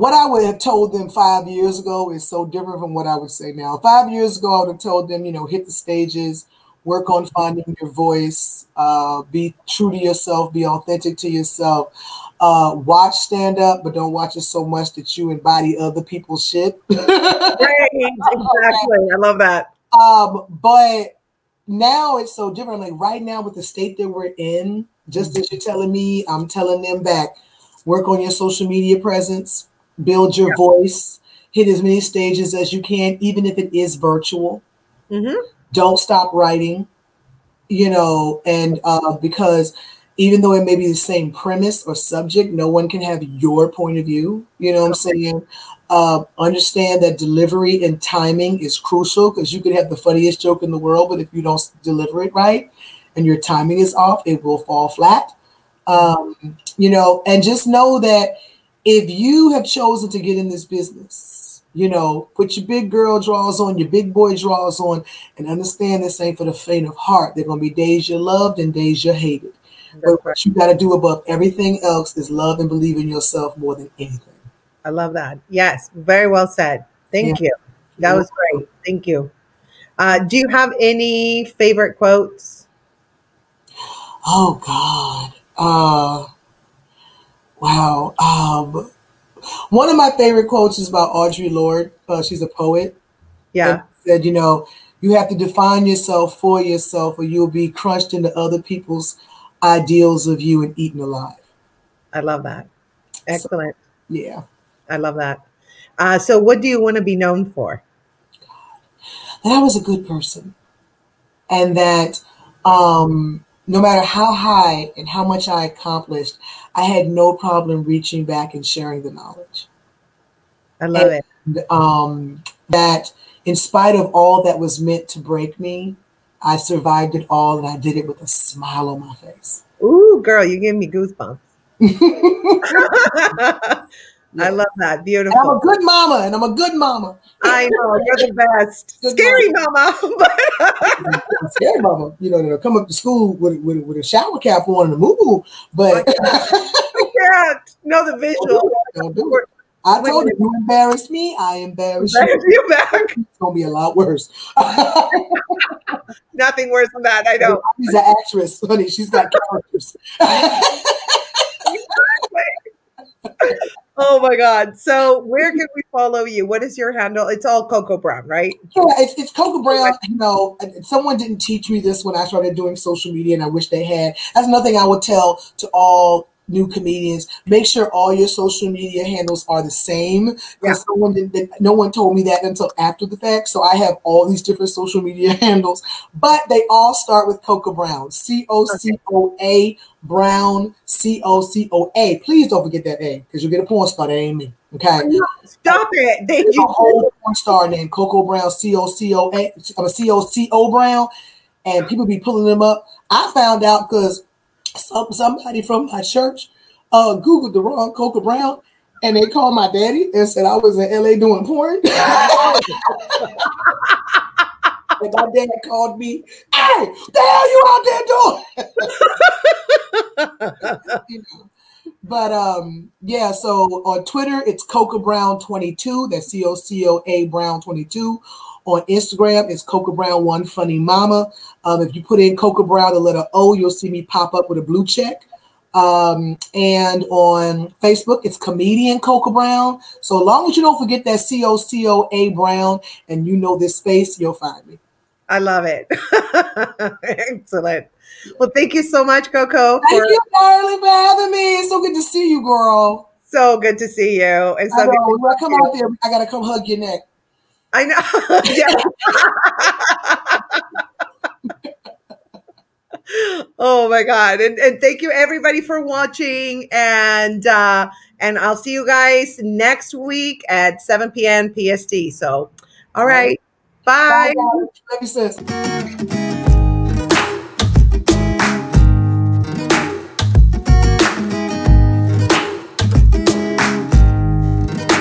what I would have told them five years ago is so different from what I would say now. Five years ago, I would have told them, you know, hit the stages, work on finding your voice, uh, be true to yourself, be authentic to yourself. Uh, watch stand up, but don't watch it so much that you embody other people's shit. right, exactly. I love that. Um, but now it's so different. Like right now, with the state that we're in, just as you're telling me, I'm telling them back. Work on your social media presence build your yeah. voice, hit as many stages as you can, even if it is virtual. Mm-hmm. Don't stop writing, you know, and uh, because even though it may be the same premise or subject, no one can have your point of view. You know what I'm saying? Uh, understand that delivery and timing is crucial because you could have the funniest joke in the world, but if you don't deliver it right and your timing is off, it will fall flat. Um, you know, and just know that if you have chosen to get in this business, you know, put your big girl draws on, your big boy draws on, and understand this ain't for the faint of heart. There are going to be days you're loved and days you're hated. but what you got to do above everything else is love and believe in yourself more than anything. I love that. Yes, very well said. Thank yeah. you. That was great. Thank you. Uh, do you have any favorite quotes? Oh God. Uh Wow. Um, one of my favorite quotes is about Audre Lorde. Uh, she's a poet. Yeah. said, you know, you have to define yourself for yourself, or you'll be crushed into other people's ideals of you and eaten alive. I love that. Excellent. So, yeah. I love that. Uh, so, what do you want to be known for? That I was a good person, and that um, no matter how high and how much I accomplished, I had no problem reaching back and sharing the knowledge. I love and, it. Um, that in spite of all that was meant to break me, I survived it all and I did it with a smile on my face. Ooh, girl, you give me goosebumps. Yeah. I love that. Beautiful. And I'm a good mama, and I'm a good mama. I know you're the best. Good Scary mama. mama. Scary mama. You know, they'll come up to school with with, with a shower cap on and a moo but I can't. know the visual. Don't do it. I told you, you embarrass me, I embarrass you. you back. It's gonna be a lot worse. Nothing worse than that. I know. She's an actress, honey. She's got characters. Oh my god! So where can we follow you? What is your handle? It's all Coco Brown, right? Yeah, it's, it's Coco Brown. You know, someone didn't teach me this when I started doing social media, and I wish they had. That's nothing I would tell to all new comedians. Make sure all your social media handles are the same. Because yeah. didn't, no one told me that until after the fact. So I have all these different social media handles, but they all start with Cocoa Brown. C O C O A Brown. C O C O A. Please don't forget that A because you'll get a porn star. That ain't me. Okay. Stop it. They a whole porn star named Coco Brown. C O C O A. I'm a C O C O Brown. And people be pulling them up. I found out because some somebody from my church uh googled the wrong Cocoa Brown and they called my daddy and said I was in LA doing porn. and my dad called me, hey, the hell you out there doing? But um, yeah, so on Twitter, it's Cocoa Brown 22. That's C O C O A Brown 22. On Instagram, it's Cocoa Brown One Funny Mama. Um, if you put in Cocoa Brown, the letter O, you'll see me pop up with a blue check. Um, and on Facebook, it's comedian Cocoa Brown. So long as you don't forget that C O C O A Brown and you know this space, you'll find me. I love it. Excellent. Well, thank you so much, Coco. Thank you, darling, for having me. It's so good to see you, girl. So good to see you. And so I know, when I come out there, I gotta come hug your neck. I know. oh my god. And, and thank you everybody for watching. And uh and i'll see you guys next week at 7 p.m pst so all right. Bye, bye. bye.